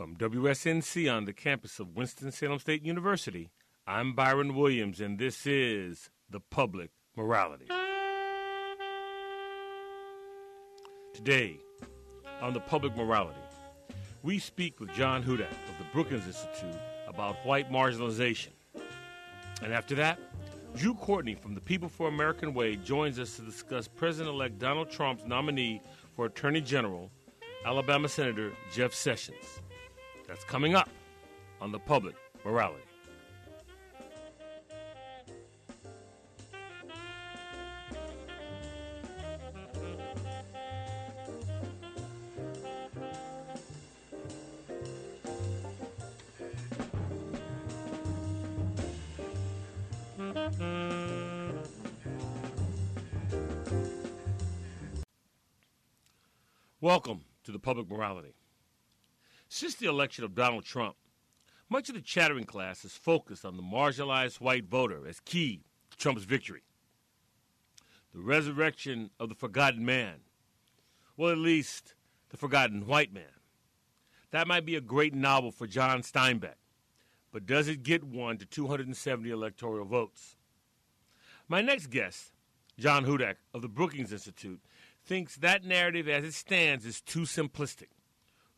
From WSNC on the campus of Winston-Salem State University, I'm Byron Williams, and this is The Public Morality. Today, on The Public Morality, we speak with John Hudak of the Brookings Institute about white marginalization. And after that, Drew Courtney from the People for American Way joins us to discuss President elect Donald Trump's nominee for Attorney General, Alabama Senator Jeff Sessions. That's coming up on the public morality. Welcome to the public morality. Since the election of Donald Trump, much of the chattering class is focused on the marginalized white voter as key to Trump's victory. The resurrection of the forgotten man, well, at least the forgotten white man. That might be a great novel for John Steinbeck, but does it get one to 270 electoral votes? My next guest, John Hudak of the Brookings Institute, thinks that narrative as it stands is too simplistic.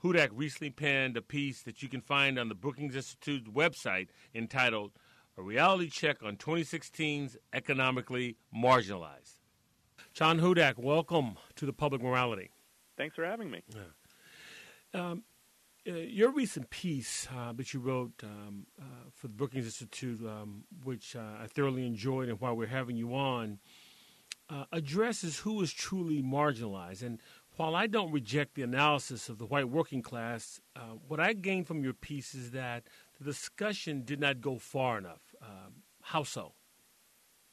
Hudak recently penned a piece that you can find on the Brookings Institute's website entitled A Reality Check on 2016's Economically Marginalized. John Hudak, welcome to the Public Morality. Thanks for having me. Yeah. Um, uh, your recent piece uh, that you wrote um, uh, for the Brookings Institute, um, which uh, I thoroughly enjoyed, and why we're having you on, uh, addresses who is truly marginalized. And while I don't reject the analysis of the white working class, uh, what I gained from your piece is that the discussion did not go far enough. Um, how so?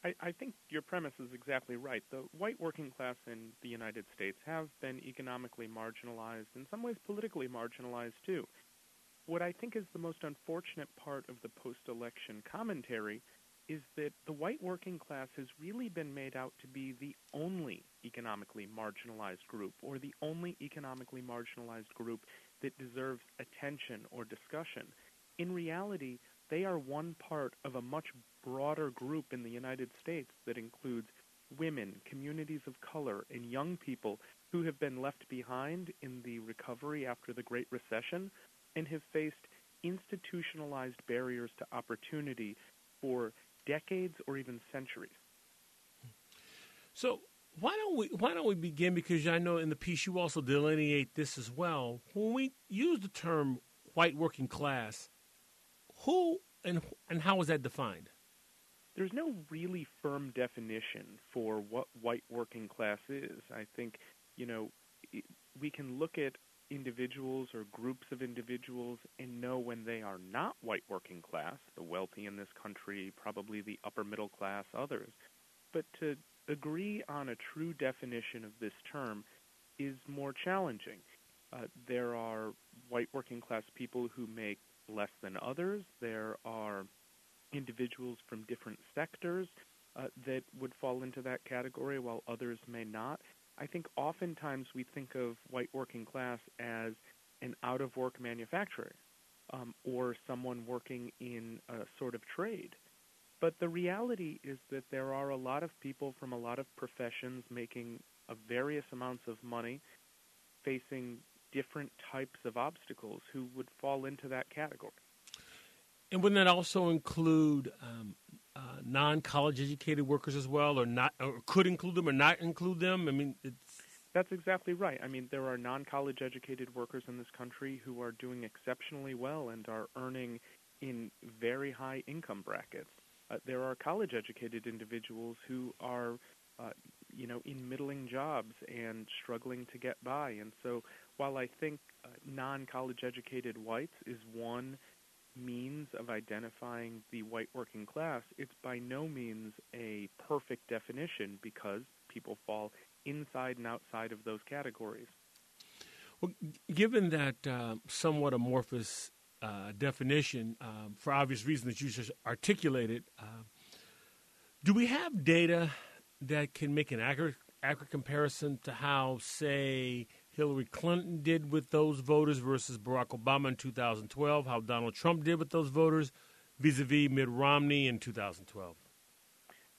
I, I, think your premise is exactly right. The white working class in the United States have been economically marginalized, in some ways politically marginalized too. What I think is the most unfortunate part of the post election commentary is that the white working class has really been made out to be the only economically marginalized group or the only economically marginalized group that deserves attention or discussion. In reality, they are one part of a much broader group in the United States that includes women, communities of color, and young people who have been left behind in the recovery after the Great Recession and have faced institutionalized barriers to opportunity for decades or even centuries. So why don't we why don't we begin because I know in the piece you also delineate this as well. When we use the term white working class, who and and how is that defined? There's no really firm definition for what white working class is. I think, you know, we can look at individuals or groups of individuals and know when they are not white working class, the wealthy in this country, probably the upper middle class, others. But to agree on a true definition of this term is more challenging. Uh, there are white working class people who make less than others. There are individuals from different sectors uh, that would fall into that category, while others may not. I think oftentimes we think of white working class as an out of work manufacturer um, or someone working in a sort of trade. But the reality is that there are a lot of people from a lot of professions making various amounts of money facing different types of obstacles who would fall into that category. And wouldn't that also include um, uh, non-college educated workers as well, or not, or could include them or not include them? I mean, it's that's exactly right. I mean, there are non-college educated workers in this country who are doing exceptionally well and are earning in very high income brackets. Uh, there are college educated individuals who are, uh, you know, in middling jobs and struggling to get by. And so, while I think uh, non-college educated whites is one means of identifying the white working class, it's by no means a perfect definition because people fall inside and outside of those categories. Well, given that uh, somewhat amorphous uh, definition, um, for obvious reasons that you just articulated, uh, do we have data that can make an accurate, accurate comparison to how, say, Hillary Clinton did with those voters versus Barack Obama in 2012, how Donald Trump did with those voters vis a vis Mitt Romney in 2012?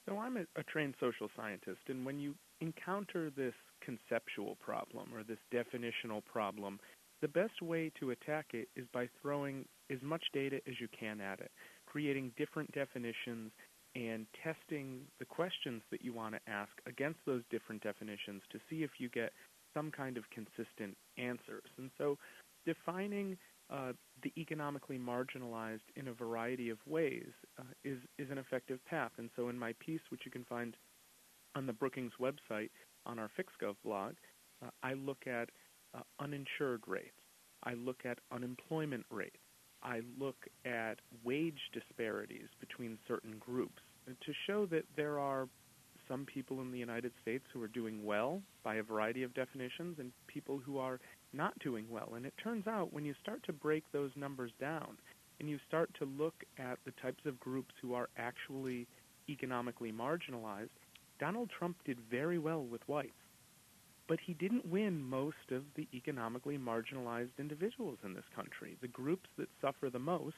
So, I'm a, a, trained social scientist, and when you encounter this conceptual problem or this definitional problem, the best way to attack it is by throwing as much data as you can at it, creating different definitions and testing the questions that you want to ask against those different definitions to see if you get some kind of consistent answers. And so defining uh, the economically marginalized in a variety of ways uh, is, is an effective path. And so in my piece, which you can find on the Brookings website on our FixGov blog, uh, I look at uh, uninsured rates. I look at unemployment rates. I look at wage disparities between certain groups to show that there are some people in the United States who are doing well by a variety of definitions and people who are not doing well. And it turns out when you start to break those numbers down and you start to look at the types of groups who are actually economically marginalized, Donald Trump did very well with whites. But he didn't win most of the economically marginalized individuals in this country. The groups that suffer the most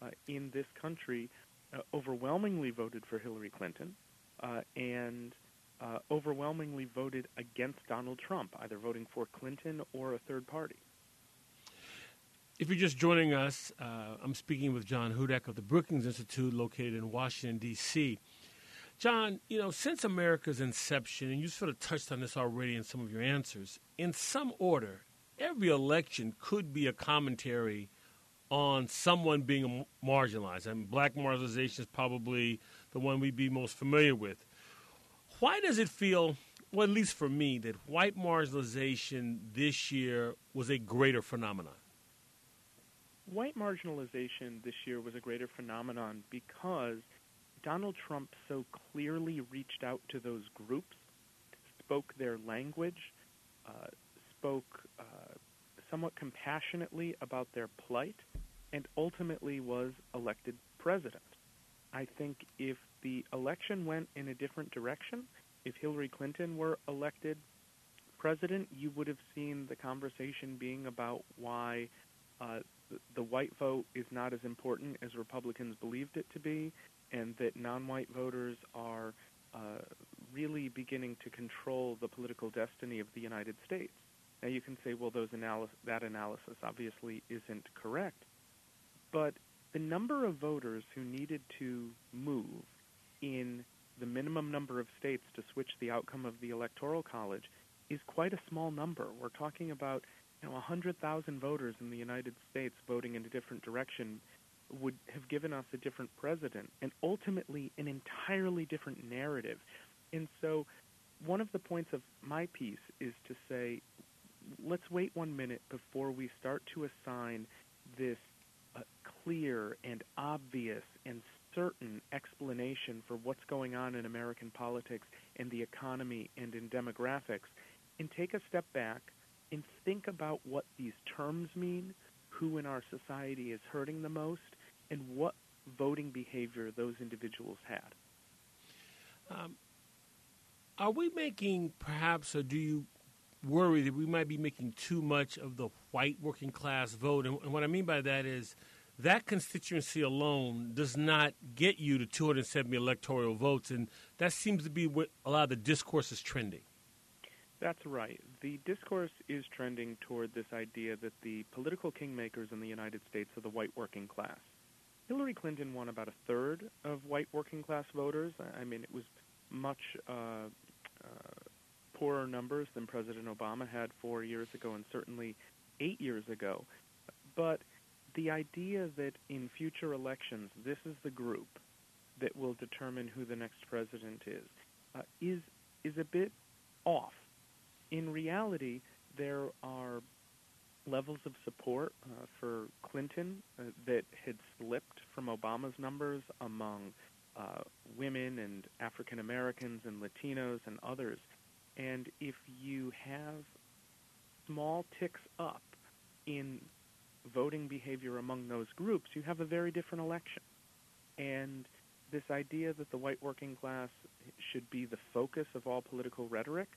uh, in this country uh, overwhelmingly voted for Hillary Clinton and uh, overwhelmingly voted against Donald Trump, either voting for Clinton or a third party. If you're just joining us, uh, I'm speaking with John Hudak of the Brookings Institute located in Washington, D.C. John, you know, since America's inception, and you sort of touched on this already in some of your answers, in some order, every election could be a commentary on someone being marginalized. I mean, black marginalization is probably the one we'd be most familiar with. Why does it feel, well, at least for me, that white marginalization this year was a greater phenomenon? White marginalization this year was a greater phenomenon because Donald Trump so clearly reached out to those groups, spoke their language, uh, spoke uh, somewhat compassionately about their plight, and ultimately was elected president. I think if the election went in a different direction, if Hillary Clinton were elected president, you would have seen the conversation being about why uh, the, the white vote is not as important as Republicans believed it to be, and that non-white voters are uh, really beginning to control the political destiny of the United States. Now you can say, well, those analy- that analysis obviously isn't correct, but the number of voters who needed to move in the minimum number of states to switch the outcome of the electoral college is quite a small number. We're talking about you know 100,000 voters in the United States voting in a different direction would have given us a different president and ultimately an entirely different narrative. And so one of the points of my piece is to say let's wait one minute before we start to assign this clear and obvious and certain explanation for what's going on in American politics and the economy and in demographics and take a step back and think about what these terms mean, who in our society is hurting the most, and what voting behavior those individuals had. Um, are we making perhaps, or do you worry that we might be making too much of the white working class vote? And, and what I mean by that is that constituency alone does not get you to 270 electoral votes, and that seems to be what a lot of the discourse is trending. That's right. The discourse is trending toward this idea that the political kingmakers in the United States are the white working class. Hillary Clinton won about a third of white working class voters. I mean, it was much uh, uh, poorer numbers than President Obama had four years ago and certainly eight years ago. But the idea that in future elections this is the group that will determine who the next president is uh, is is a bit off. In reality, there are levels of support uh, for Clinton uh, that had slipped from Obama's numbers among uh, women and African Americans and Latinos and others. And if you have small ticks up in voting behavior among those groups, you have a very different election. And this idea that the white working class should be the focus of all political rhetoric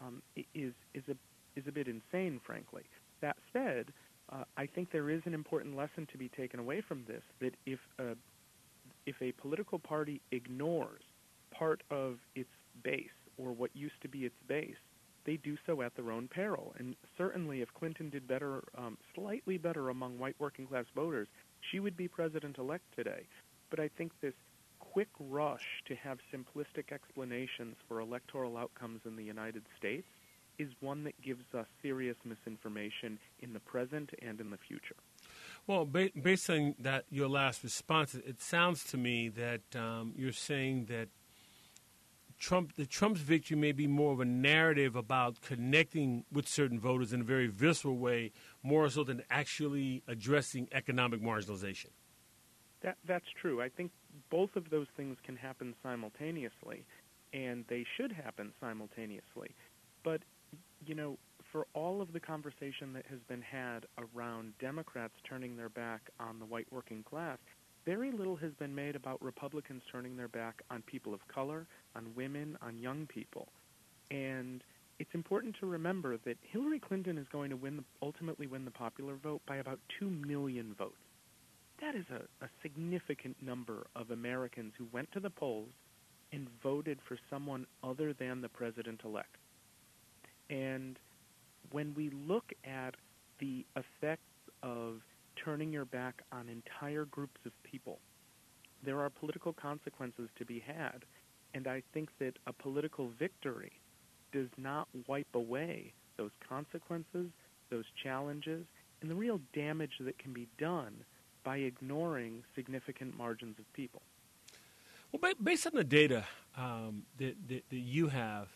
um, is is a is a bit insane, frankly. That said, uh, I think there is an important lesson to be taken away from this that if a, if a political party ignores part of its base or what used to be its base, they do so at their own peril. And certainly, if Clinton did better, um, slightly better among white working class voters, she would be president elect today. But I think this quick rush to have simplistic explanations for electoral outcomes in the United States is one that gives us serious misinformation in the present and in the future. Well, ba- based on that, your last response, it sounds to me that um, you're saying that Trump, the Trump's victory may be more of a narrative about connecting with certain voters in a very visceral way, more so than actually addressing economic marginalization. That that's true. I think both of those things can happen simultaneously, and they should happen simultaneously. But you know, for all of the conversation that has been had around Democrats turning their back on the white working class, very little has been made about Republicans turning their back on people of color, on women, on young people. And it's important to remember that Hillary Clinton is going to win the, ultimately win the popular vote by about 2 million votes. That is a, a significant number of Americans who went to the polls and voted for someone other than the president elect. And when we look at the effects of turning your back on entire groups of people. There are political consequences to be had, and I think that a political victory does not wipe away those consequences, those challenges, and the real damage that can be done by ignoring significant margins of people. Well, based on the data um, that, that, that you have,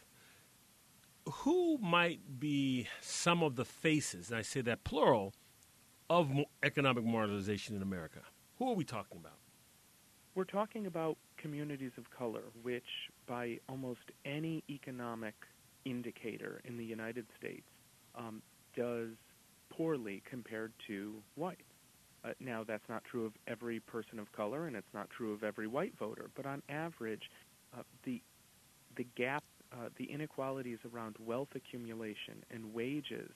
who might be some of the faces, and I say that plural, of economic marginalization in America? Who are we talking about? We're talking about communities of color, which, by almost any economic indicator in the United States, um, does poorly compared to whites. Uh, now, that's not true of every person of color, and it's not true of every white voter. But on average, uh, the the gap, uh, the inequalities around wealth accumulation and wages,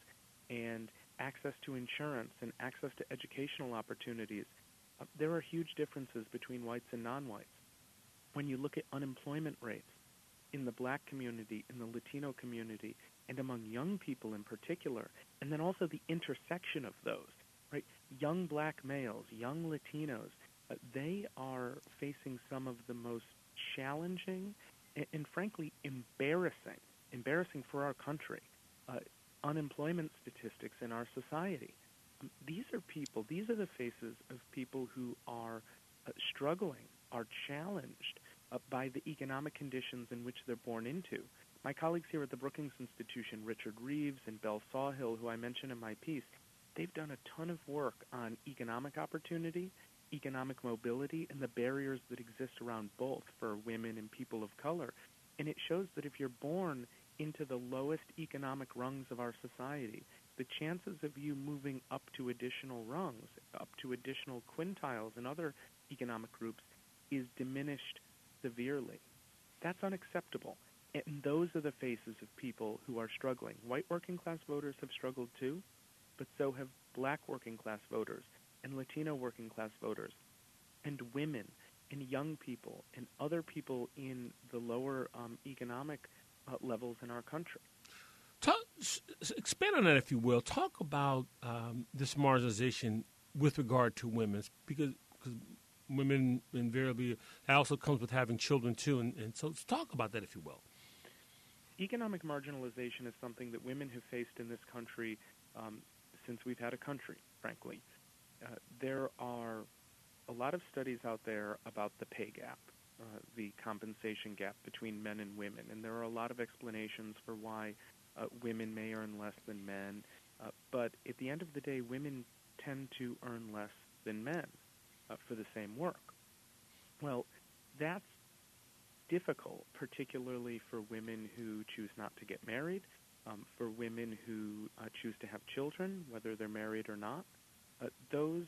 and access to insurance and access to educational opportunities, uh, there are huge differences between whites and non-whites. When you look at unemployment rates in the black community, in the Latino community, and among young people in particular, and then also the intersection of those, right? Young black males, young Latinos, uh, they are facing some of the most challenging and, and frankly embarrassing, embarrassing for our country uh, unemployment statistics in our society. These are people, these are the faces of people who are uh, struggling, are challenged uh, by the economic conditions in which they're born into. My colleagues here at the Brookings Institution, Richard Reeves and Belle Sawhill, who I mention in my piece, they've done a ton of work on economic opportunity, economic mobility, and the barriers that exist around both for women and people of color. And it shows that if you're born into the lowest economic rungs of our society, the chances of you moving up to additional rungs, up to additional quintiles in other economic groups, is diminished severely. That's unacceptable. And those are the faces of people who are struggling. White working class voters have struggled too, but so have black working class voters and Latino working class voters and women and young people and other people in the lower um, economic uh, levels in our country. Talk, expand on that, if you will. Talk about um, this marginalization with regard to women, because because women invariably that also comes with having children too, and, and so talk about that, if you will. Economic marginalization is something that women have faced in this country um, since we've had a country. Frankly, uh, there are a lot of studies out there about the pay gap uh, the compensation gap between men and women. And there are a lot of explanations for why uh, women may earn less than men. Uh, but at the end of the day, women tend to earn less than men uh, for the same work. Well, that's difficult, particularly for women who choose not to get married, um, for women who uh, choose to have children, whether they're married or not. Those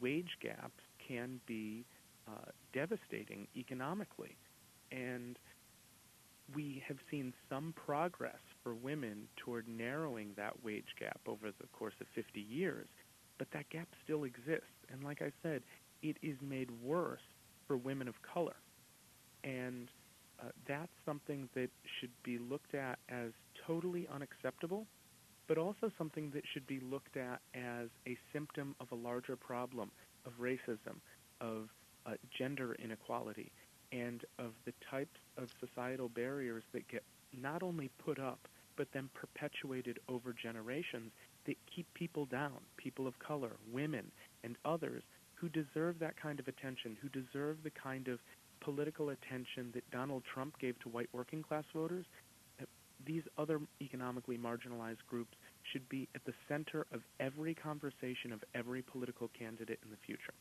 wage gaps can be uh, devastating economically. And we have seen some progress for women toward narrowing that wage gap over the course of 50 years, but that gap still exists. And like I said, it is made worse for women of color. And uh, that's something that should be looked at as totally unacceptable, but also something that should be looked at as a symptom of a larger problem of racism, of uh, gender inequality, and of the types of societal barriers that get not only put up, but then perpetuated over generations that keep people down, people of color, women, and others who deserve that kind of attention, who deserve the kind of political attention that Donald Trump gave to white working class voters, these other economically marginalized groups should be at the center of every conversation of every political candidate in the future.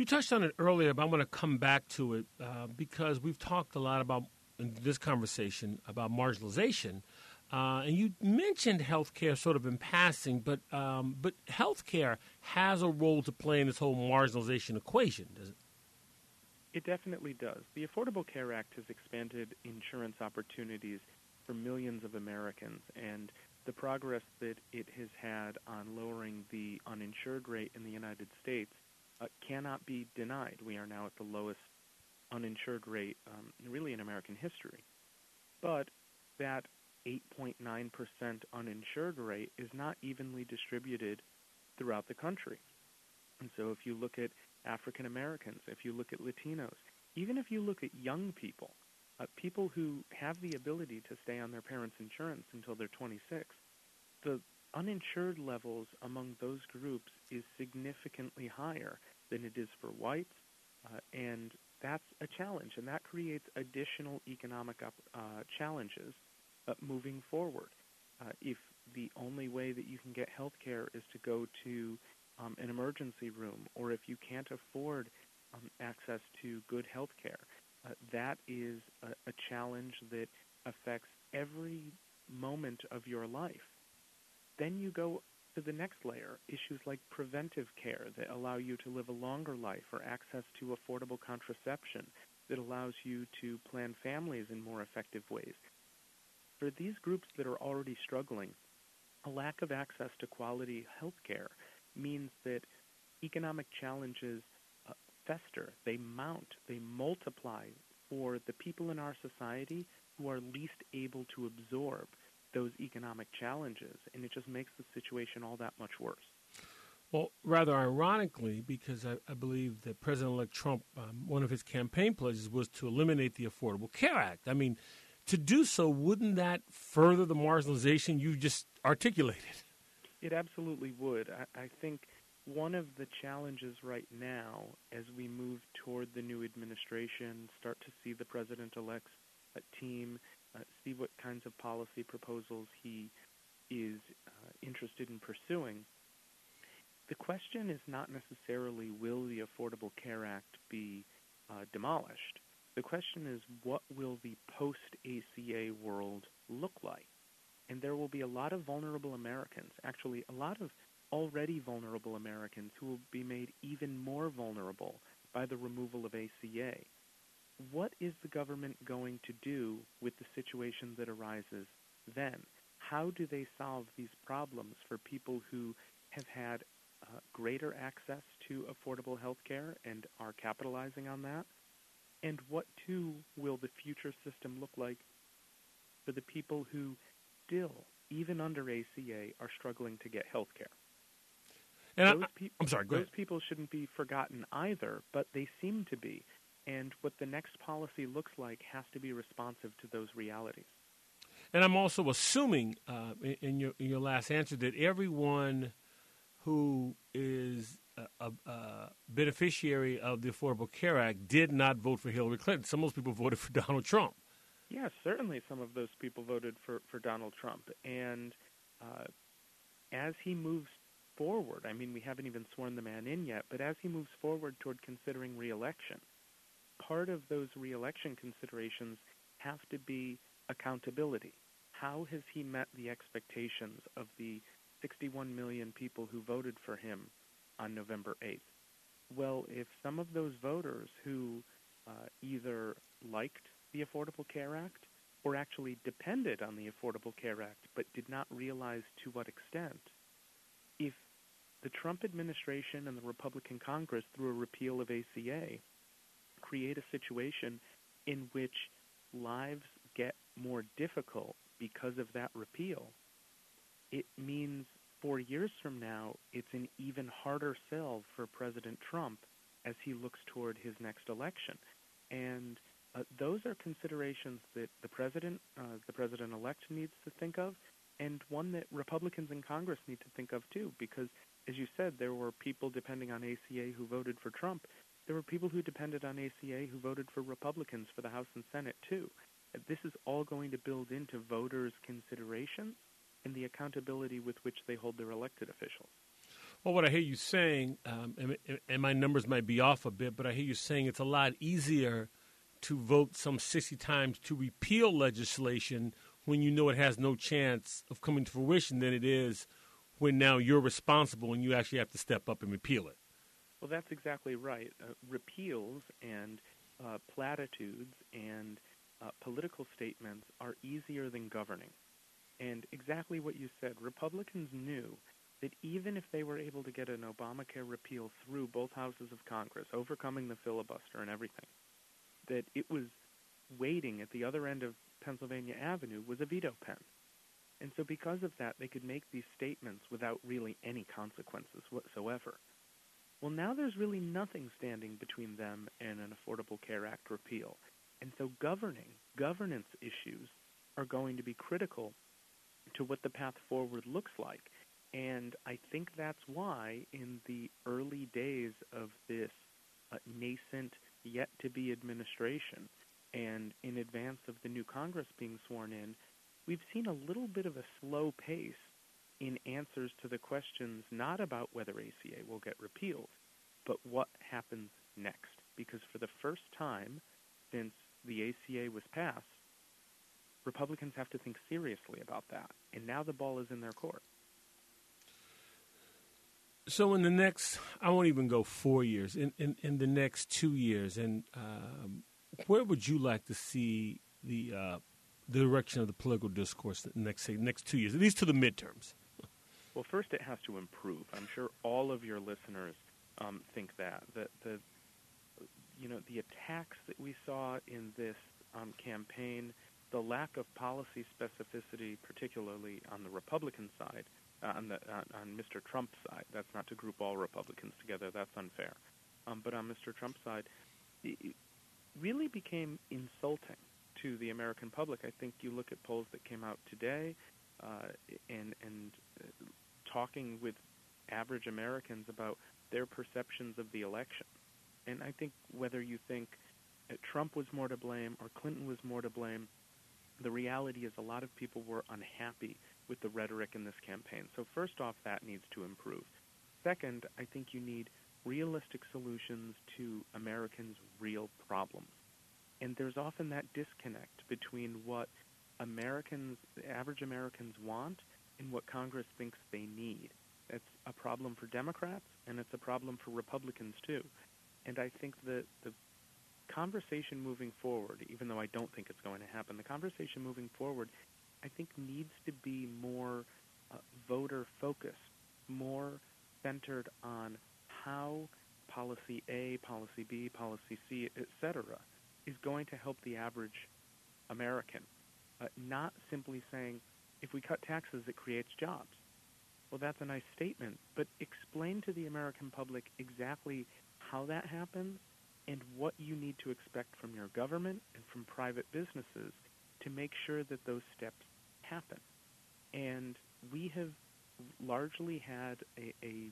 You touched on it earlier, but I'm going to come back to it uh, because we've talked a lot about in this conversation about marginalization. Uh, and you mentioned healthcare sort of in passing, but um, but healthcare has a role to play in this whole marginalization equation, does it? It definitely does. The Affordable Care Act has expanded insurance opportunities for millions of Americans, and the progress that it has had on lowering the uninsured rate in the United States uh, cannot be denied. We are now at the lowest uninsured rate, um, really in American history. But that 8.9% uninsured rate is not evenly distributed throughout the country. And so if you look at African Americans, if you look at Latinos, even if you look at young people, uh, people who have the ability to stay on their parents' insurance until they're 26, the uninsured levels among those groups is significantly higher than it is for whites, uh, and that's a challenge, and that creates additional economic uh, challenges uh, moving forward. Uh, if the only way that you can get health care is to go to um, an emergency room, or if you can't afford um, access to good health care, uh, that is a, a challenge that affects every moment of your life. Then you go to the next layer, issues like preventive care that allow you to live a longer life or access to affordable contraception that allows you to plan families in more effective ways. For these groups that are already struggling, a lack of access to quality health care means that economic challenges uh, fester, they mount, they multiply for the people in our society who are least able to absorb those economic challenges, and it just makes the situation all that much worse. Well, rather ironically, because I, I believe that President elect Trump, um, one of his campaign pledges was to eliminate the Affordable Care Act. I mean, to do so, wouldn't that further the marginalization you just articulated? It absolutely would. I, I think one of the challenges right now, as we move toward the new administration, start to see the president elect's uh, team, see what kinds of policy proposals he is uh, interested in pursuing. The question is not necessarily will the Affordable Care Act be uh, demolished. The question is what will the post ACA world look like? And there will be a lot of vulnerable Americans, actually, a lot of already vulnerable Americans who will be made even more vulnerable by the removal of ACA. What is the government going to do with the situation that arises then? How do they solve these problems for people who have had uh, greater access to affordable health care and are capitalizing on that? And what, too, will the future system look like for the people who still, even under ACA, are struggling to get health care. And I, am sorry, those ahead. people shouldn't be forgotten either, but they seem to be. And what the next policy looks like has to be responsive to those realities. And I'm also assuming uh, in, your, in your last answer that everyone who is a, a, a, beneficiary of the Affordable Care Act did not vote for Hillary Clinton. Some of those people voted for Donald Trump. Yes, certainly some of those people voted for, for Donald Trump. And uh, as he moves forward, I mean, we haven't even sworn the man in yet, but as he moves forward toward considering reelection, part of those reelection considerations have to be accountability. How has he met the expectations of the 61 million people who voted for him on November 8th? Well, if some of those voters who uh, either liked the Affordable Care Act or actually depended on the Affordable Care Act but did not realize to what extent, if the Trump administration and the Republican Congress, through a repeal of ACA, create a situation in which lives get more difficult because of that repeal, it means four years from now it's an even harder sell for President Trump as he looks toward his next election. And uh, those are considerations that the president, uh, the president-elect, needs to think of, and one that Republicans in Congress need to think of too. Because, as you said, there were people depending on ACA who voted for Trump. There were people who depended on ACA who voted for Republicans for the House and Senate too. This is all going to build into voters' considerations and the accountability with which they hold their elected officials. Well, what I hear you saying, um, and, and, my numbers might be off a bit, but I hear you saying it's a lot easier to vote some 60 times to repeal legislation when you know it has no chance of coming to fruition than it is when now you're responsible and you actually have to step up and repeal it. Well, that's exactly right. Uh, repeals and uh, platitudes and uh, political statements are easier than governing. And exactly what you said, Republicans knew that even if they were able to get an Obamacare repeal through both houses of Congress, overcoming the filibuster and everything, that it was waiting at the other end of Pennsylvania Avenue was a veto pen. And so because of that, they could make these statements without really any consequences whatsoever. Well, now there's really nothing standing between them and an Affordable Care Act repeal. And so governing, governance issues are going to be critical to what the path forward looks like. And I think that's why in the early days of this uh, nascent, yet to be administration, and in advance of the new Congress being sworn in, we've seen a little bit of a slow pace in answers to the questions not about whether ACA will get repealed, but what happens next. Because for the first time since the ACA was passed, Republicans have to think seriously about that. And now the ball is in their court. So in the next, I won't even go four years. In in, in the next two years, and um, where would you like to see the uh, the direction of the political discourse the next say next two years, at least to the midterms? Well, first it has to improve. I'm sure all of your listeners um, think that that the you know the attacks that we saw in this um, campaign, the lack of policy specificity, particularly on the Republican side, uh, on the uh, on Mr. Trump's side. That's not to group all Republicans together. That's unfair. Um, but on Mr. Trump's side, it really became insulting to the American public. I think you look at polls that came out today, uh, and and uh, talking with average Americans about their perceptions of the election. And I think whether you think Trump was more to blame or Clinton was more to blame, the reality is a lot of people were unhappy with the rhetoric in this campaign. So, first off, that needs to improve. Second, I think you need realistic solutions to Americans' real problems. And there's often that disconnect between what Americans, average Americans want and what Congress thinks they need. It's a problem for Democrats and it's a problem for Republicans too. And I think that the conversation moving forward, even though I don't think it's going to happen, the conversation moving forward I think needs to be more uh, voter focused, more centered on how policy A, policy B, policy C, etc., is going to help the average American. Uh, not simply saying, if we cut taxes, it creates jobs. Well, that's a nice statement, but explain to the American public exactly how that happens and what you need to expect from your government and from private businesses to make sure that those steps happen. And we have largely had a, a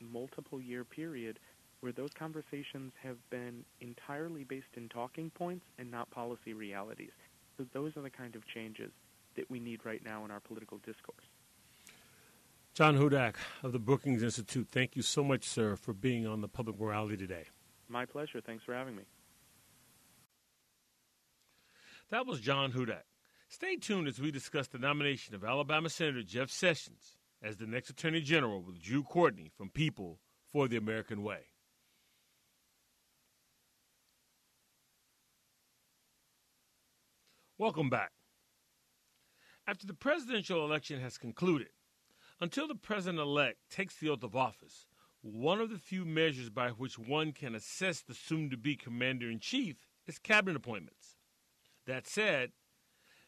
multiple year period where those conversations have been entirely based in talking points and not policy realities. So those are the kind of changes that we need right now in our political discourse. John Hudak of the Brookings Institute, thank you so much, sir, for being on the Public Morality today. My pleasure. Thanks for having me. That was John Hudak. Stay tuned as we discuss the nomination of Alabama Senator Jeff Sessions as the next Attorney General with Drew Courtney from People for the American Way. Welcome back. After the presidential election has concluded, until the president elect takes the oath of office, one of the few measures by which one can assess the soon to be commander in chief is cabinet appointments. That said,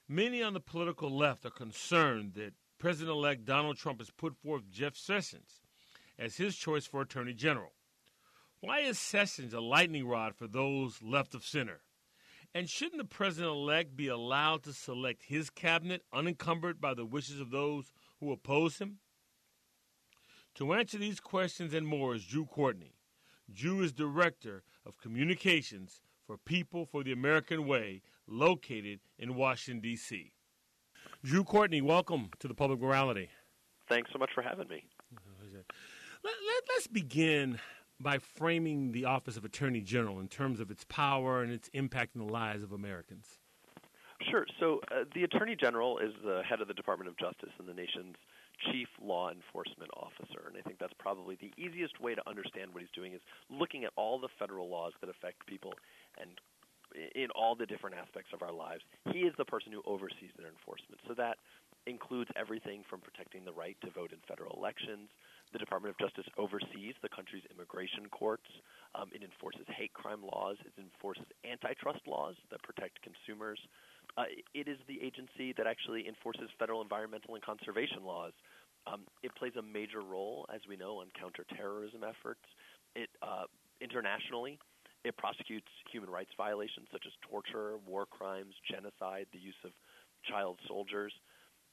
many on the political left are concerned that President elect Donald Trump has put forth Jeff Sessions as his choice for Attorney General. Why is Sessions a lightning rod for those left of center? And shouldn't the president elect be allowed to select his cabinet unencumbered by the wishes of those who oppose him? To answer these questions and more is Drew Courtney. Drew is Director of Communications for People for the American Way, located in Washington, D.C. Drew Courtney, welcome to the Public Morality. Thanks so much for having me. Let, let, let's begin by framing the office of Attorney General in terms of its power and its impact on the lives of Americans. Sure. So, uh, the Attorney General is the head of the Department of Justice and the nation's chief law enforcement officer. And I think that's probably the easiest way to understand what he's doing is looking at all the federal laws that affect people and in all the different aspects of our lives. He is the person who oversees their enforcement. So that includes everything from protecting the right to vote in federal elections. The Department of Justice oversees the country's immigration courts. Um, it enforces hate crime laws. It enforces antitrust laws that protect consumers. Uh, it is the agency that actually enforces federal environmental and conservation laws. Um, it plays a major role, as we know, on counterterrorism efforts. It uh, internationally, it prosecutes human rights violations such as torture, war crimes, genocide, the use of child soldiers.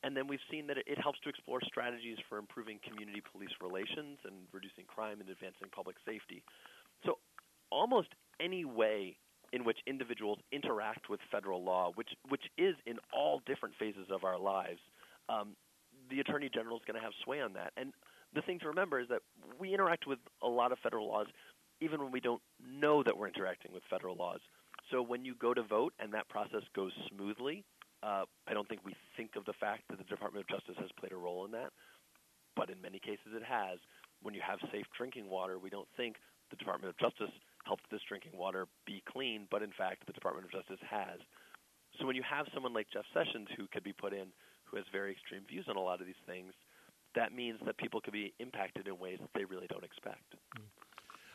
And then we've seen that it helps to explore strategies for improving community police relations and reducing crime and advancing public safety. So, almost any way in which individuals interact with federal law, which which is in all different phases of our lives, um, the attorney general is going to have sway on that. And the thing to remember is that we interact with a lot of federal laws, even when we don't know that we're interacting with federal laws. So when you go to vote and that process goes smoothly, uh, I don't think we think of the fact that the Department of Justice has played a role in that, but in many cases it has. When you have safe drinking water, we don't think the Department of Justice helped this drinking water be clean, but in fact, the Department of Justice has. So when you have someone like Jeff Sessions who could be put in who has very extreme views on a lot of these things, that means that people could be impacted in ways that they really don't expect. Mm.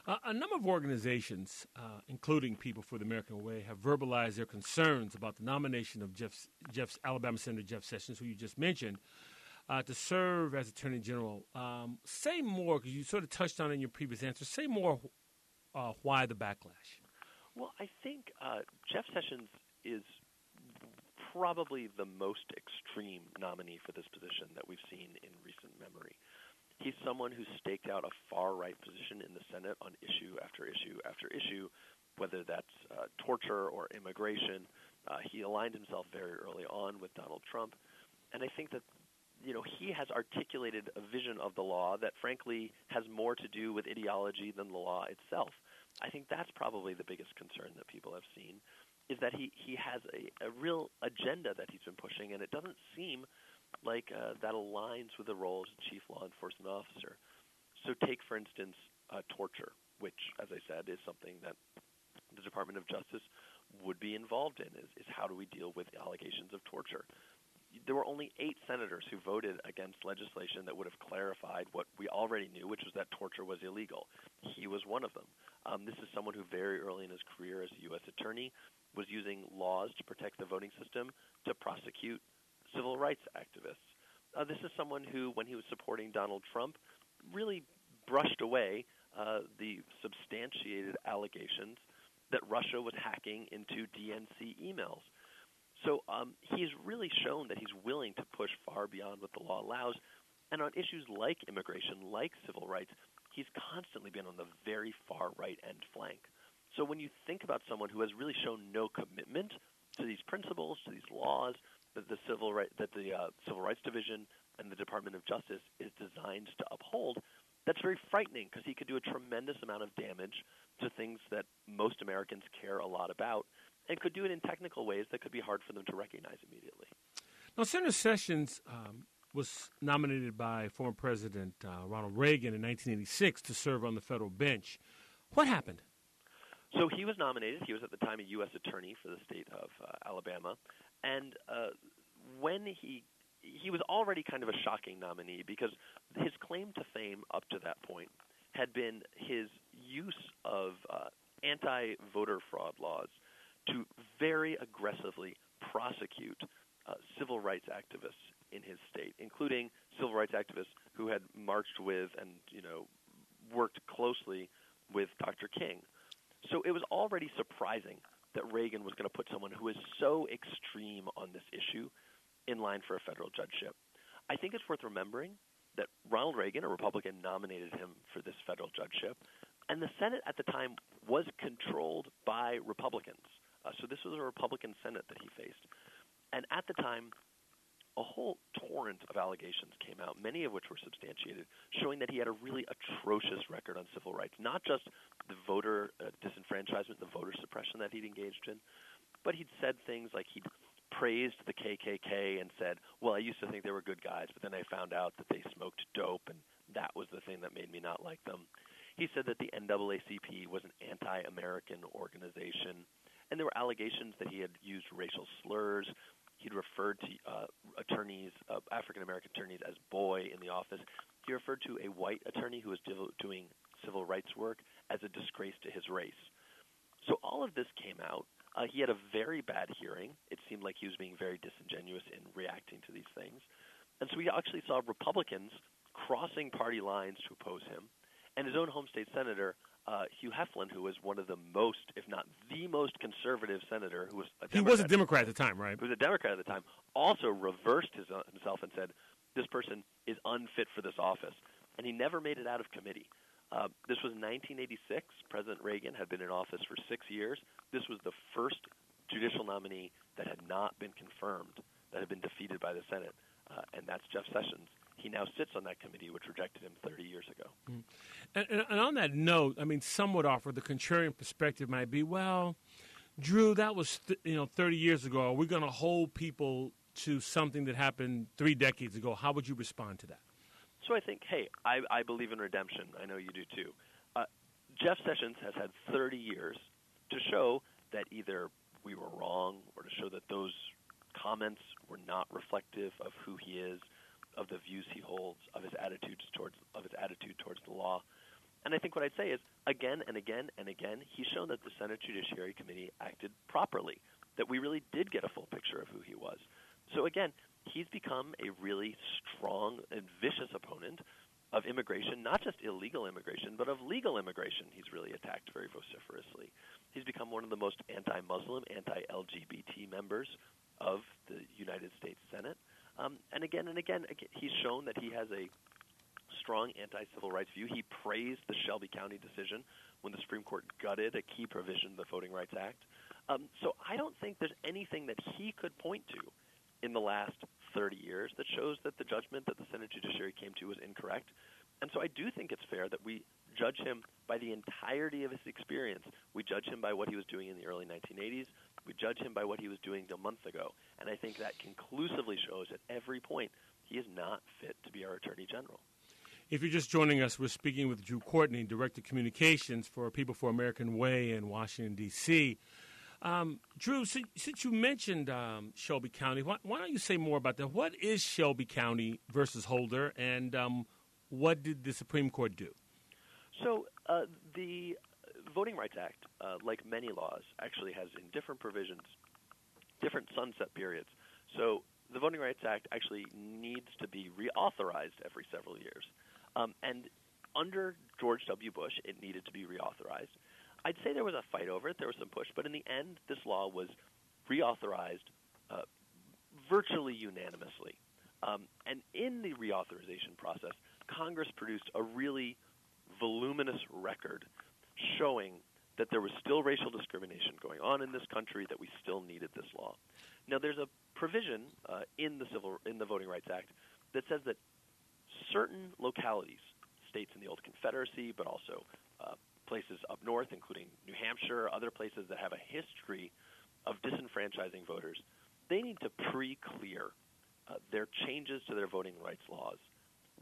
Uh, a number of organizations, uh, including People for the American Way, have verbalized their concerns about the nomination of Jeff, Jeff's Alabama Senator Jeff Sessions, who you just mentioned, uh, to serve as Attorney General. Um, say more, because you sort of touched on it in your previous answer. Say more uh, why the backlash? Well, I think uh, Jeff Sessions is probably the most extreme nominee for this position that we've seen in recent memory. He's someone who's staked out a far right position in the Senate on issue after issue after issue, whether that's uh, torture or immigration. Uh, he aligned himself very early on with Donald Trump. And I think that you know, he has articulated a vision of the law that, frankly, has more to do with ideology than the law itself. I think that's probably the biggest concern that people have seen, is that he, he has a, a real agenda that he's been pushing, and it doesn't seem like uh, that aligns with the role as chief law enforcement officer. So, take, for instance, uh, torture, which, as I said, is something that the Department of Justice would be involved in, is, is how do we deal with allegations of torture there were only eight senators who voted against legislation that would have clarified what we already knew, which was that torture was illegal. He was one of them. Um, this is someone who, very early in his career as a U.S. attorney, was using laws to protect the voting system to prosecute civil rights activists. Uh, this is someone who, when he was supporting Donald Trump, really brushed away uh, the substantiated allegations that Russia was hacking into DNC emails. So um, he's really shown that he's willing to push far beyond what the law allows. And on issues like immigration, like civil rights, he's constantly been on the very far right end flank. So when you think about someone who has really shown no commitment to these principles, to these laws that the civil right that the uh, Civil Rights Division and the Department of Justice is designed to uphold, that's very frightening because he could do a tremendous amount of damage to things that most Americans care a lot about and could do it in technical ways that could be hard for them to recognize immediately. Now, Senator Sessions um, was nominated by former President uh, Ronald Reagan in 1986 to serve on the federal bench. What happened? So he was nominated. He was at the time a U.S. attorney for the state of uh, Alabama, And uh, when he he was already kind of a shocking nominee because his claim to fame up to that point had been his use of uh, anti-voter fraud laws to very aggressively prosecute uh, civil rights activists in his state, including civil rights activists who had marched with and you know worked closely with Dr. King. So it was already surprising that Reagan was going to put someone who is so extreme on this issue in line for a federal judgeship. I think it's worth remembering that Ronald Reagan, a Republican, nominated him for this federal judgeship, and the Senate at the time was controlled by Republicans. Uh, so this was a Republican Senate that he faced. And at the time, a whole torrent of allegations came out, many of which were substantiated, showing that he had a really atrocious record on civil rights, not just the voter uh, disenfranchisement, the voter suppression that he'd engaged in, but he'd said things like he'd praised the KKK and said, "Well, I used to think they were good guys, but then I found out that they smoked dope, and that was the thing that made me not like them." He said that the NAACP was an anti-American organization, and there were allegations that he had used racial slurs. He'd referred to uh, attorneys, uh, African American attorneys, as boy in the office. He referred to a white attorney who was doing civil rights work as a disgrace to his race. So all of this came out. Uh, he had a very bad hearing. It seemed like he was being very disingenuous in reacting to these things. And so we actually saw Republicans crossing party lines to oppose him. And his own home state senator, uh, Hugh Heflin, who was one of the most, if not the most conservative senator, who was a he was a Democrat at the time, right? Who was a Democrat at the time, also reversed his, uh, himself and said, "This person is unfit for this office," and he never made it out of committee. Uh, this was 1986. President Reagan had been in office for six years. This was the first judicial nominee that had not been confirmed, that had been defeated by the Senate, uh, and that's Jeff Sessions. He now sits on that committee, which rejected him 30 years ago. Mm. And, and, and, on that note, I mean, some would offer the contrarian perspective might be, well, Drew, that was th- you know 30 years ago. Are we going to hold people to something that happened three decades ago? How would you respond to that? So I think, hey, I, I believe in redemption. I know you do too. Uh, Jeff Sessions has had 30 years to show that either we were wrong or to show that those comments were not reflective of who he is, of the views he holds, of his attitudes towards of his attitude towards the law. And I think what I'd say is again and again and again, he's shown that the Senate Judiciary Committee acted properly, that we really did get a full picture of who he was. So again, he's become a really strong and vicious opponent of immigration, not just illegal immigration, but of legal immigration. He's really attacked very vociferously. He's become one of the most anti Muslim, anti LGBT members of the United States Senate. Um, and again and again, he's shown that he has a strong anti civil rights view. He praised the Shelby County decision when the Supreme Court gutted a key provision of the Voting Rights Act. Um, so I don't think there's anything that he could point to in the last 30 years that shows that the judgment that the Senate Judiciary came to was incorrect. And so I do think it's fair that we judge him by the entirety of his experience. We judge him by what he was doing in the early 1980s. We judge him by what he was doing a month ago. And I think that conclusively shows at every point he is not fit to be our Attorney General. If you're just joining us, we're speaking with Drew Courtney, Director of Communications for People for American Way in Washington, D.C. Um, Drew, since, since, you mentioned um, Shelby County, why, why, don't you say more about that? What is Shelby County versus Holder, and um, what did the Supreme Court do? So uh, the Voting Rights Act, uh, like many laws, actually has in different provisions different sunset periods. So the Voting Rights Act actually needs to be reauthorized every several years. Um, and under George W. Bush, it needed to be reauthorized. I'd say there was a fight over it. There was some push, but in the end, this law was reauthorized uh, virtually unanimously. Um, and in the reauthorization process, Congress produced a really voluminous record showing that there was still racial discrimination going on in this country, that we still needed this law. Now, there's a provision uh, in the civil in the Voting Rights Act that says that certain localities, states in the old Confederacy, but also uh, places up north, including New Hampshire, other places that have a history of disenfranchising voters, they need to pre-clear uh, their changes to their voting rights laws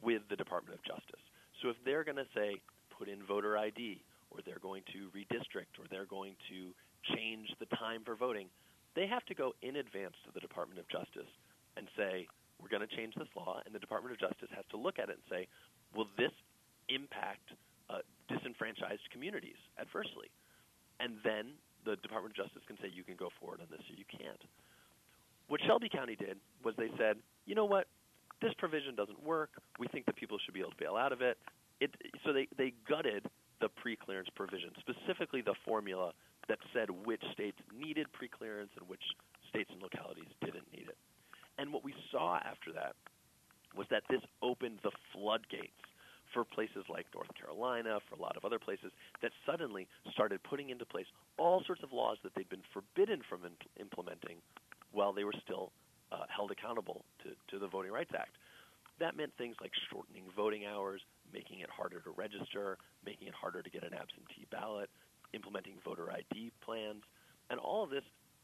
with the Department of Justice. So if they're going to say put in voter ID, or they're going to redistrict, or they're going to change the time for voting, they have to go in advance to the Department of Justice and say, we're going to change this law, and the Department of Justice has to look at it and say, will this impact uh, disenfranchised communities adversely? And then the Department of Justice can say, you can go forward on this or you can't. What Shelby County did was they said, you know what, this provision doesn't work. We think that people should be able to bail out of it. it so they, they gutted the pre-clearance provision, specifically the formula that said which states needed pre-clearance and which states and localities didn't need it. And what we saw after that was that this opened the floodgates for places like North Carolina, for a lot of other places, that suddenly started putting into place all sorts of laws that they'd been forbidden from imp- implementing while they were still uh, held accountable to, to the Voting Rights Act. That meant things like shortening voting hours, making it harder to register, making it harder to get an absentee ballot, implementing voter ID plans, and all of this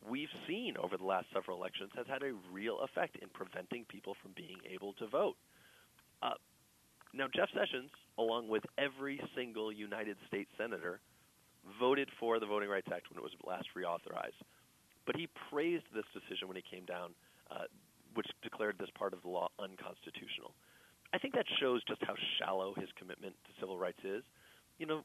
we've seen over the last several elections has had a real effect in preventing people from being able to vote. Uh, now, Jeff Sessions, along with every single United States senator, voted for the Voting Rights Act when it was last reauthorized. But he praised this decision when he came down, uh, which declared this part of the law unconstitutional. I think that shows just how shallow his commitment to civil rights is. You know,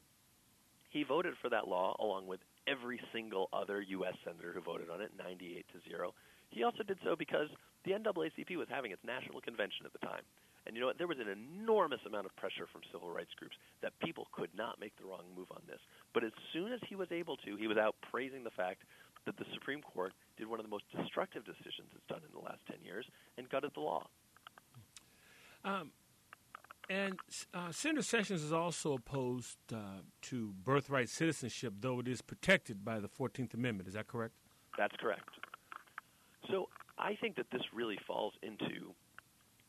he voted for that law along with every single other U.S. senator who voted on it, 98 to 0. He also did so because the NAACP was having its national convention at the time. And you know what? There was an enormous amount of pressure from civil rights groups that people could not make the wrong move on this. But as soon as he was able to, he was out praising the fact that the Supreme Court did one of the most destructive decisions it's done in the last 10 years and gutted the law. Um, and uh, Senator Sessions is also opposed uh, to birthright citizenship, though it is protected by the 14th Amendment. Is that correct? That's correct. So I think that this really falls into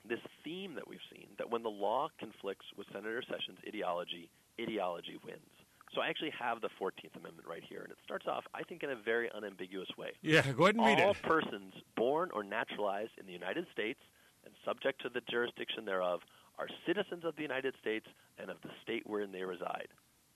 this theme that we've seen that when the law conflicts with Senator Sessions' ideology, ideology wins. So I actually have the 14th Amendment right here, and it starts off, I think, in a very unambiguous way. Yeah, go ahead and read it. All persons born or naturalized in the United States and subject to the jurisdiction thereof are citizens of the United States and of the state wherein they reside.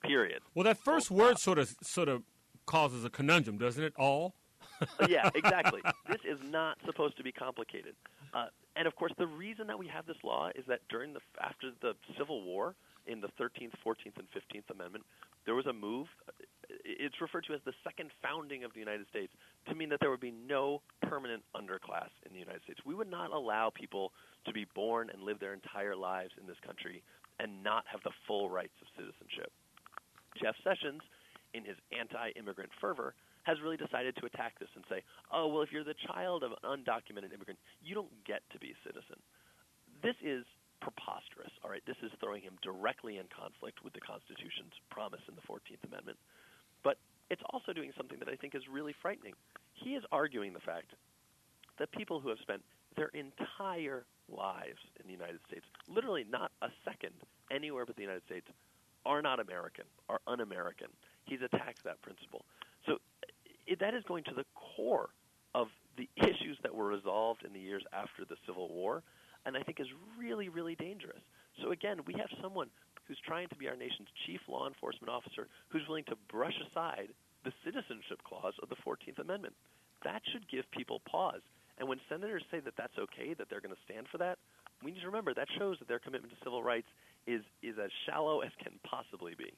Period. Well, that first word stop. sort of sort of causes a conundrum, doesn't it? All. Uh, yeah, exactly. this is not supposed to be complicated. Uh, and of course, the reason that we have this law is that during the after the Civil War, in the 13th, 14th, and 15th Amendment, there was a move. It's referred to as the second founding of the United States to mean that there would be no permanent underclass in the United States. We would not allow people to be born and live their entire lives in this country and not have the full rights of citizenship. Jeff Sessions, in his anti-immigrant fervor, has really decided to attack this and say, "Oh, well, if you're the child of an undocumented immigrant, you don't get to be a citizen." This is preposterous. All right, this is throwing him directly in conflict with the Constitution's promise in the 14th Amendment. But it's also doing something that I think is really frightening. He is arguing the fact that people who have spent their entire lives in the United States, literally not a second anywhere but the United States, are not American, are un American. He's attacked that principle. That is going to the core of the issues that were resolved in the years after the Civil War, and I think is really, really dangerous. So again, we have someone who's trying to be our nation's chief law enforcement officer who's willing to brush aside the citizenship clause of the 14th Amendment. That should give people pause. And when senators say that that's okay, that they're going to stand for that, we need to remember that shows that their commitment to civil rights is, is as shallow as can possibly be.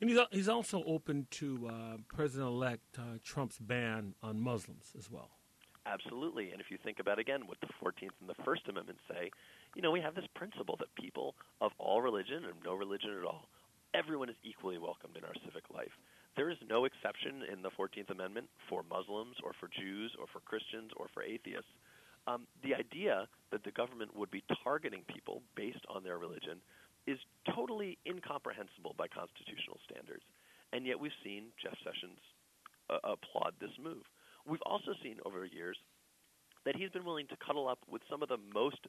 And he's, he's also open to uh, President-elect uh, Trump's ban on Muslims as well. Absolutely. And if you think about again what the 14th and the First Amendment say, you know, we have this principle that people of all religion and no religion at all, everyone is equally welcomed in our civic life. There is no exception in the 14th Amendment for Muslims or for Jews or for Christians or for atheists. Um, the idea that the government would be targeting people based on their religion is totally incomprehensible by constitutional standards. And yet we've seen Jeff Sessions uh, applaud this move. We've also seen over years that he's been willing to cuddle up with some of the most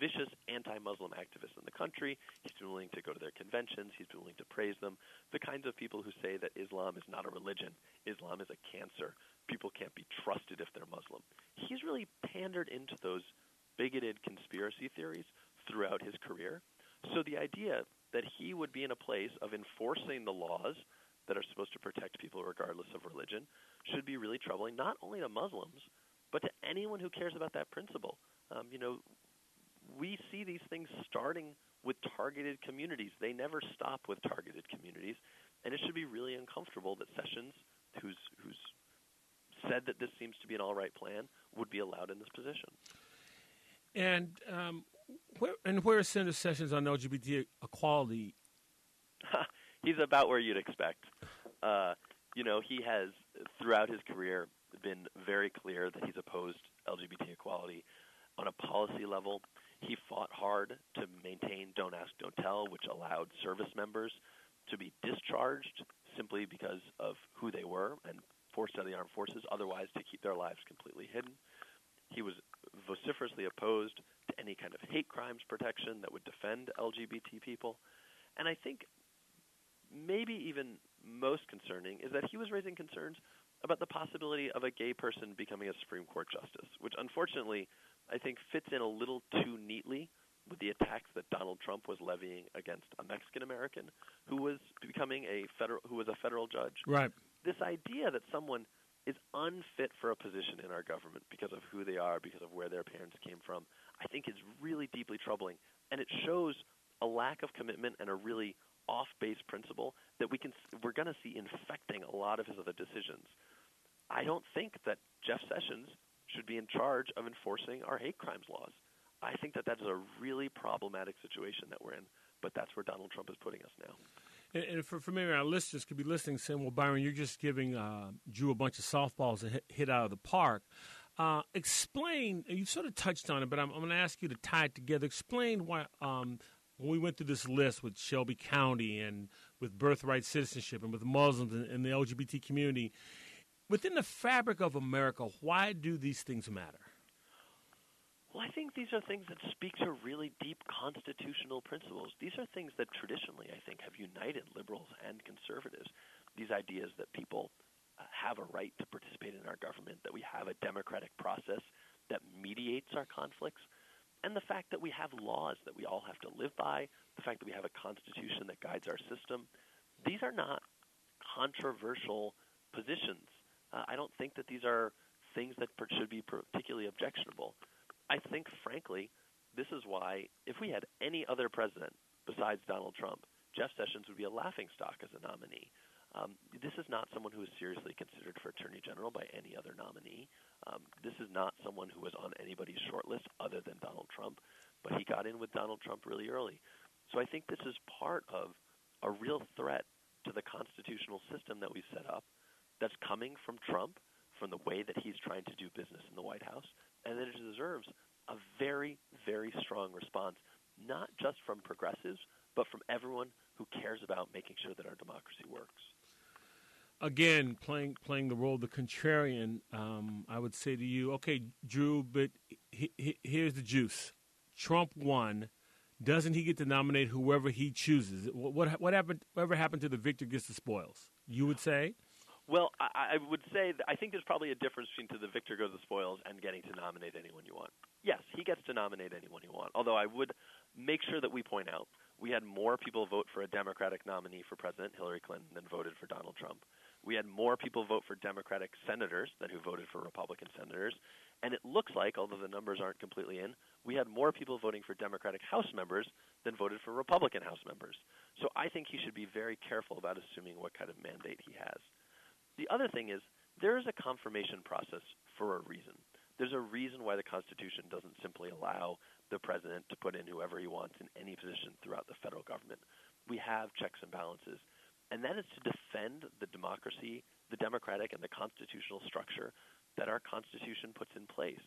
vicious anti-Muslim activists in the country. He's been willing to go to their conventions. He's been willing to praise them. The kinds of people who say that Islam is not a religion, Islam is a cancer. People can't be trusted if they're Muslim. He's really pandered into those bigoted conspiracy theories throughout his career. So the idea that he would be in a place of enforcing the laws that are supposed to protect people regardless of religion should be really troubling, not only to Muslims, but to anyone who cares about that principle. Um, you know, we see these things starting with targeted communities. They never stop with targeted communities, and it should be really uncomfortable that Sessions, who's who's said that this seems to be an all right plan, would be allowed in this position. And um, where and where is Senator Sessions on LGBT equality? He's about where you'd expect. Uh, you know, he has throughout his career been very clear that he's opposed LGBT equality on a policy level. He fought hard to maintain Don't Ask, Don't Tell, which allowed service members to be discharged simply because of who they were and forced out of the armed forces, otherwise to keep their lives completely hidden. He was vociferously opposed to any kind of hate crimes protection that would defend LGBT people. And I think maybe even most concerning is that he was raising concerns about the possibility of a gay person becoming a Supreme Court justice, which unfortunately I think fits in a little too neatly with the attacks that Donald Trump was levying against a Mexican American who was becoming a federal who was a federal judge. Right. This idea that someone is unfit for a position in our government because of who they are, because of where their parents came from, I think is really deeply troubling, and it shows a lack of commitment and a really off-base principle that we can we're going to see infecting a lot of his other decisions. I don't think that Jeff Sessions should be in charge of enforcing our hate crimes laws. I think that that is a really problematic situation that we're in, but that's where Donald Trump is putting us now. And, and for, for maybe our listeners could be listening, saying, "Well, Byron, you're just giving uh, Drew a bunch of softballs to hit, hit out of the park." Uh, explain. you've sort of touched on it, but I'm, I'm going to ask you to tie it together. Explain why um, when we went through this list with Shelby County and with birthright citizenship and with Muslims and, and the LGBT community, within the fabric of America, why do these things matter? Well, I think these are things that speak to really deep constitutional principles. These are things that traditionally, I think, have united liberals and conservatives. These ideas that people uh, have a right to participate in our government, that we have a democratic process that mediates our conflicts, and the fact that we have laws that we all have to live by, the fact that we have a constitution that guides our system. These are not controversial positions. Uh, I don't think that these are things that should be particularly objectionable. I think, frankly, this is why if we had any other president besides Donald Trump, Jeff Sessions would be a laughingstock as a nominee. Um, this is not someone who is seriously considered for attorney general by any other nominee. Um, this is not someone who was on anybody's short list other than Donald Trump, but he got in with Donald Trump really early. So I think this is part of a real threat to the constitutional system that we set up that's coming from Trump, from the way that he's trying to do business in the White House, and that it deserves a very, very strong response, not just from progressives, but from everyone who cares about making sure that our democracy works. Again, playing playing the role of the contrarian, um, I would say to you, okay, Drew, but he, he, here's the juice. Trump won. Doesn't he get to nominate whoever he chooses? What, what, what happened? Whatever happened to the victor gets the spoils. You would say. Well, I, I would say that I think there's probably a difference between to the victor goes the spoils and getting to nominate anyone you want. Yes, he gets to nominate anyone you want. Although I would make sure that we point out we had more people vote for a Democratic nominee for president, Hillary Clinton, than voted for Donald Trump. We had more people vote for Democratic senators than who voted for Republican senators. And it looks like, although the numbers aren't completely in, we had more people voting for Democratic House members than voted for Republican House members. So I think he should be very careful about assuming what kind of mandate he has. The other thing is there is a confirmation process for a reason. There's a reason why the Constitution doesn't simply allow the president to put in whoever he wants in any position throughout the federal government. We have checks and balances, and that is to defend the democracy, the democratic and the constitutional structure that our Constitution puts in place.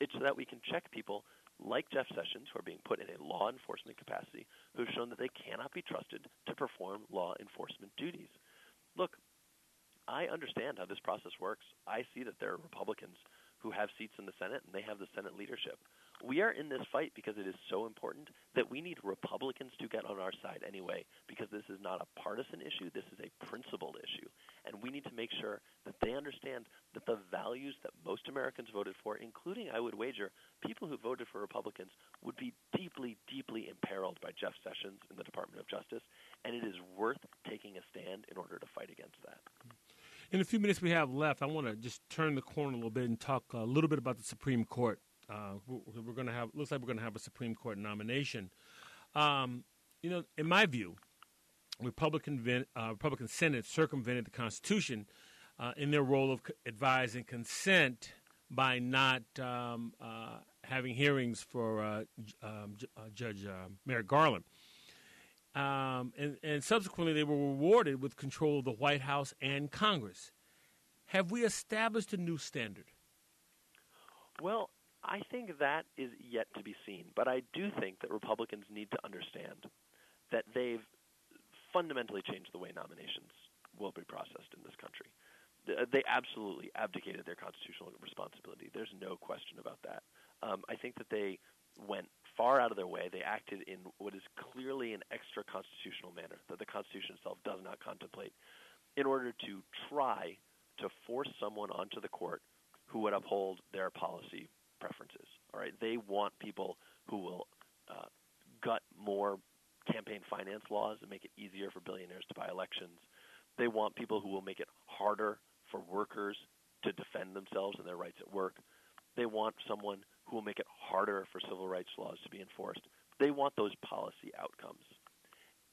It's so that we can check people like Jeff Sessions, who are being put in a law enforcement capacity, who have shown that they cannot be trusted to perform law enforcement duties. Look, I understand how this process works. I see that there are Republicans who have seats in the Senate and they have the Senate leadership. We are in this fight because it is so important that we need Republicans to get on our side anyway, because this is not a partisan issue, this is a principled issue. And we need to make sure that they understand that the values that most Americans voted for, including, I would wager, people who voted for Republicans, would be deeply, deeply imperiled by Jeff Sessions in the Department of Justice. And it is worth taking a stand in order to fight against that. In the few minutes we have left, I want to just turn the corner a little bit and talk a little bit about the Supreme Court. Uh, we're, going to have looks like we're going to have a Supreme Court nomination. Um, you know, in my view, Republican uh, Republican Senate circumvented the Constitution uh, in their role of advising consent by not um, uh, having hearings for uh, um, uh, Judge Merrick Garland. Um, and, and subsequently, they were rewarded with control of the White House and Congress. Have we established a new standard? Well, I think that is yet to be seen. But I do think that Republicans need to understand that they've fundamentally changed the way nominations will be processed in this country. They absolutely abdicated their constitutional responsibility. There's no question about that. Um, I think that they went far out of their way. They acted in what is clearly an extra constitutional manner that the Constitution itself does not contemplate in order to try to force someone onto the court who would uphold their policy preferences. All right, they want people who will uh, gut more campaign finance laws and make it easier for billionaires to buy elections. They want people who will make it harder for workers to defend themselves and their rights at work. They want someone will make it harder for civil rights laws to be enforced. They want those policy outcomes.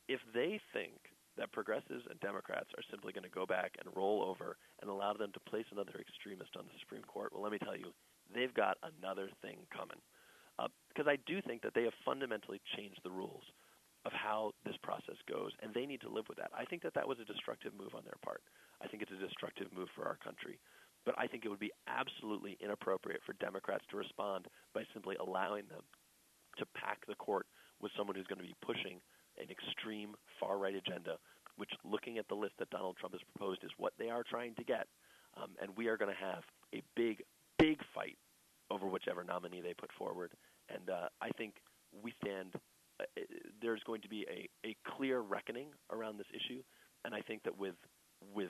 If they think that progressives and Democrats are simply going to go back and roll over and allow them to place another extremist on the Supreme Court, well, let me tell you, they've got another thing coming. Uh, because I do think that they have fundamentally changed the rules of how this process goes, and they need to live with that. I think that that was a destructive move on their part. I think it's a destructive move for our country. But I think it would be absolutely inappropriate for Democrats to respond by simply allowing them to pack the court with someone who's going to be pushing an extreme far right agenda, which, looking at the list that Donald Trump has proposed, is what they are trying to get. Um, and we are going to have a big, big fight over whichever nominee they put forward. And uh, I think we stand. Uh, there's going to be a, a clear reckoning around this issue, and I think that with with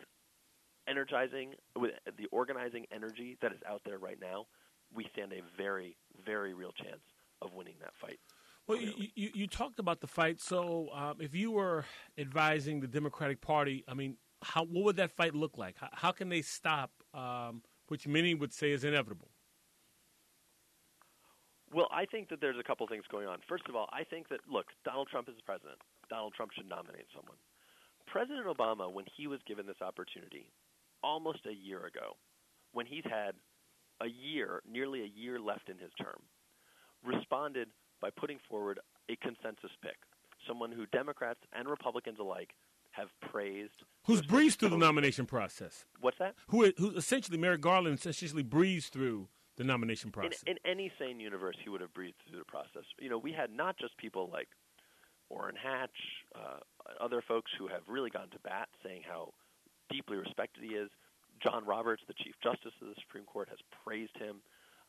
energizing with the organizing energy that is out there right now, we stand a very, very real chance of winning that fight. Well, you, you, you, talked about the fight. So, um, if you were advising the Democratic Party, I mean, how what would that fight look like? How, how can they stop, um, which many would say is inevitable? Well, I think that there's a couple things going on. First of all, I think that look, Donald Trump is the president. Donald Trump should nominate someone. President Obama, when he was given this opportunity, almost a year ago, when he's had a year, nearly a year left in his term, responded by putting forward a consensus pick, someone who Democrats and Republicans alike have praised. Who's breezed through the nomination process? What's that? Who, who essentially, Merrick Garland essentially breezed through the nomination process. In, in, any sane universe, he would have breezed through the process. You know, we had not just people like Orrin Hatch, uh, other folks who have really gone to bat saying how deeply respected he is. John Roberts, the Chief Justice of the Supreme Court, has praised him.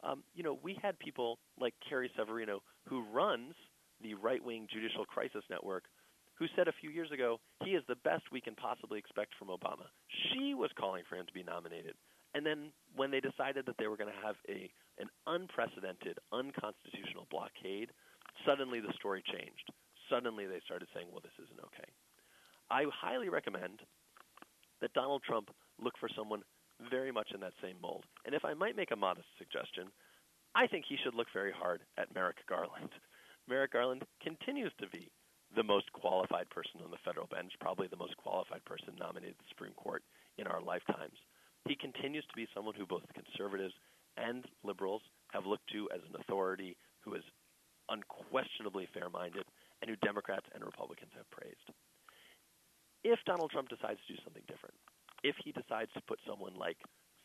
Um, you know, we had people like Carrie Severino, who runs the right wing Judicial Crisis Network, who said a few years ago he is the best we can possibly expect from Obama. She was calling for him to be nominated. And then when they decided that they were going to have a an unprecedented, unconstitutional blockade, suddenly the story changed. Suddenly they started saying, well, this isn't okay. I highly recommend that Donald Trump look for someone very much in that same mold. And if I might make a modest suggestion, I think he should look very hard at Merrick Garland. Merrick Garland continues to be the most qualified person on the federal bench, probably the most qualified person nominated to the Supreme Court in our lifetimes. He continues to be someone who both conservatives and liberals have looked to as an authority who is unquestionably fair minded and who Democrats and Republicans have praised if Donald Trump decides to do something different, if he decides to put someone like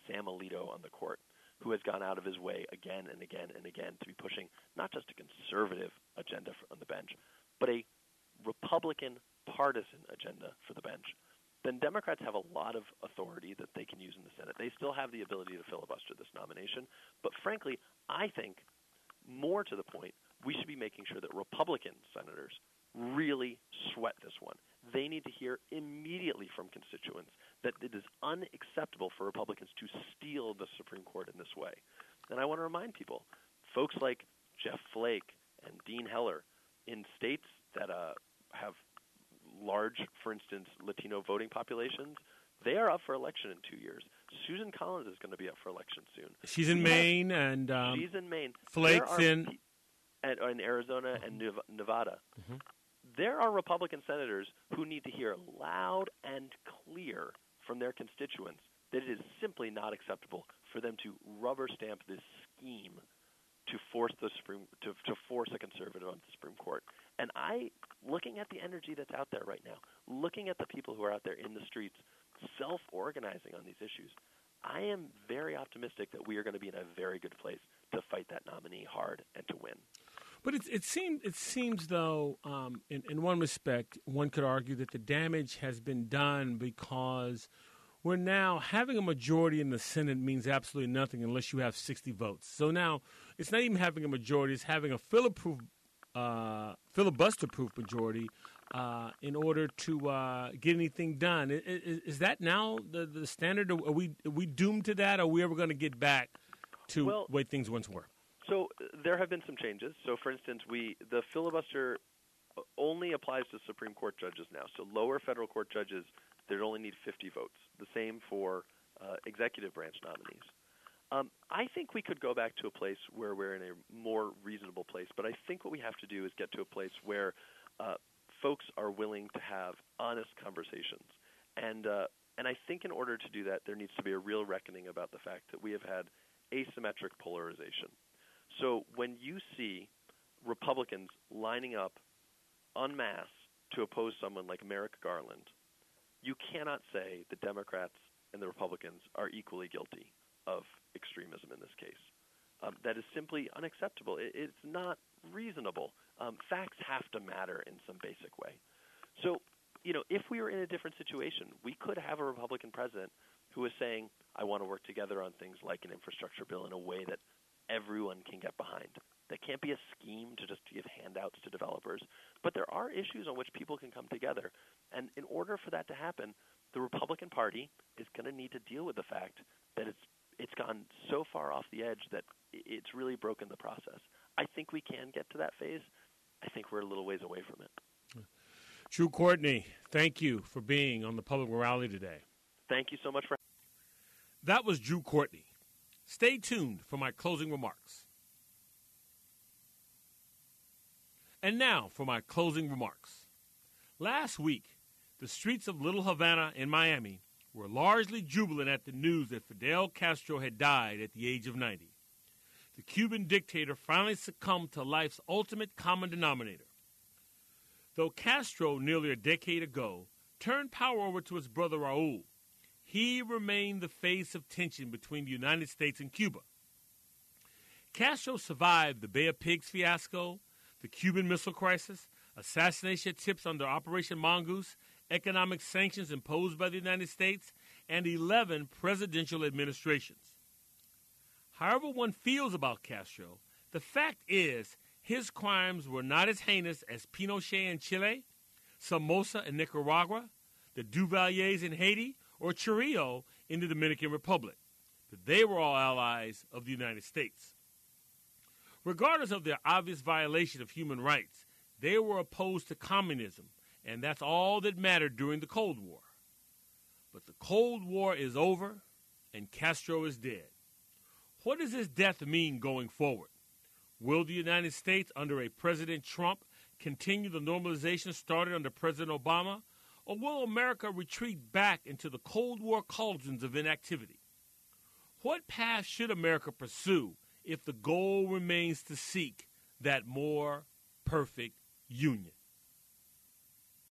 Sam Alito on the court, who has gone out of his way again and again and again to be pushing not just a conservative agenda on the bench, but a Republican partisan agenda for the bench, then Democrats have a lot of authority that they can use in the Senate. They still have the ability to filibuster this nomination, but frankly, I think more to the point, we should be making sure that Republican senators really sweat this one. They need to hear immediately from constituents that it is unacceptable for Republicans to steal the Supreme Court in this way. And I want to remind people, folks like Jeff Flake and Dean Heller in states that uh, have large, for instance, Latino voting populations, they are up for election in two years. Susan Collins is going to be up for election soon. She's in Maine, and um, she's in Maine. Flake's in and, in Arizona and Nevada. Mm-hmm. There are Republican senators who need to hear loud and clear from their constituents that it is simply not acceptable for them to rubber stamp this scheme to force the Supreme to, to force a conservative on the Supreme Court. And I, looking at the energy that's out there right now, looking at the people who are out there in the streets, self-organizing on these issues, I am very optimistic that we are going to be in a very good place to fight that nominee hard and to win. But it, it seems it seems though, um, in, in one respect, one could argue that the damage has been done because we're now having a majority in the Senate means absolutely nothing unless you have 60 votes. So now it's not even having a majority; it's having a filiproof, uh, filibuster-proof majority uh, in order to uh, get anything done. Is, is, that now the, the standard? Are we are we doomed to that? Are we ever going to get back to well, the way things once were? So there have been some changes. So, for instance, we the filibuster only applies to Supreme Court judges now. So lower federal court judges, they only need 50 votes. The same for uh, executive branch nominees. Um, I think we could go back to a place where we're in a more reasonable place, but I think what we have to do is get to a place where uh, folks are willing to have honest conversations. And, uh, and I think in order to do that, there needs to be a real reckoning about the fact that we have had asymmetric polarization. So when you see Republicans lining up en masse to oppose someone like Merrick Garland, you cannot say the Democrats and the Republicans are equally guilty of extremism in this case. Um, that is simply unacceptable. It, it's not reasonable. Um, facts have to matter in some basic way. So, you know, if we were in a different situation, we could have a Republican president who is saying, I want to work together on things like an infrastructure bill in a way that everyone can get behind. That can't be a scheme to just give handouts to developers, but there are issues on which people can come together. And in order for that to happen, the Republican Party is going to need to deal with the fact that it's it's gone so far off the edge that it's really broken the process. I think we can get to that phase. I think we're a little ways away from it. Drew Courtney, thank you for being on the Public Morality today. Thank you so much for. That was Drew Courtney. Stay tuned for my closing remarks. And now for my closing remarks. Last week, the streets of Little Havana in Miami were largely jubilant at the news that Fidel Castro had died at the age of 90. The Cuban dictator finally succumbed to life's ultimate common denominator. Though Castro, nearly a decade ago, turned power over to his brother Raul, he remained the face of tension between the United States and Cuba. Castro survived the Bay of Pigs fiasco, the Cuban Missile Crisis, assassination attempts under Operation Mongoose, economic sanctions imposed by the United States, and 11 presidential administrations. However, one feels about Castro, the fact is his crimes were not as heinous as Pinochet in Chile, Somoza in Nicaragua, the Duvaliers in Haiti, or Trujillo in the Dominican Republic. But they were all allies of the United States. Regardless of their obvious violation of human rights, they were opposed to communism, and that's all that mattered during the Cold War. But the Cold War is over, and Castro is dead. What does his death mean going forward? Will the United States, under a President Trump, continue the normalization started under President Obama, or will America retreat back into the Cold War cauldrons of inactivity? What path should America pursue if the goal remains to seek that more perfect union?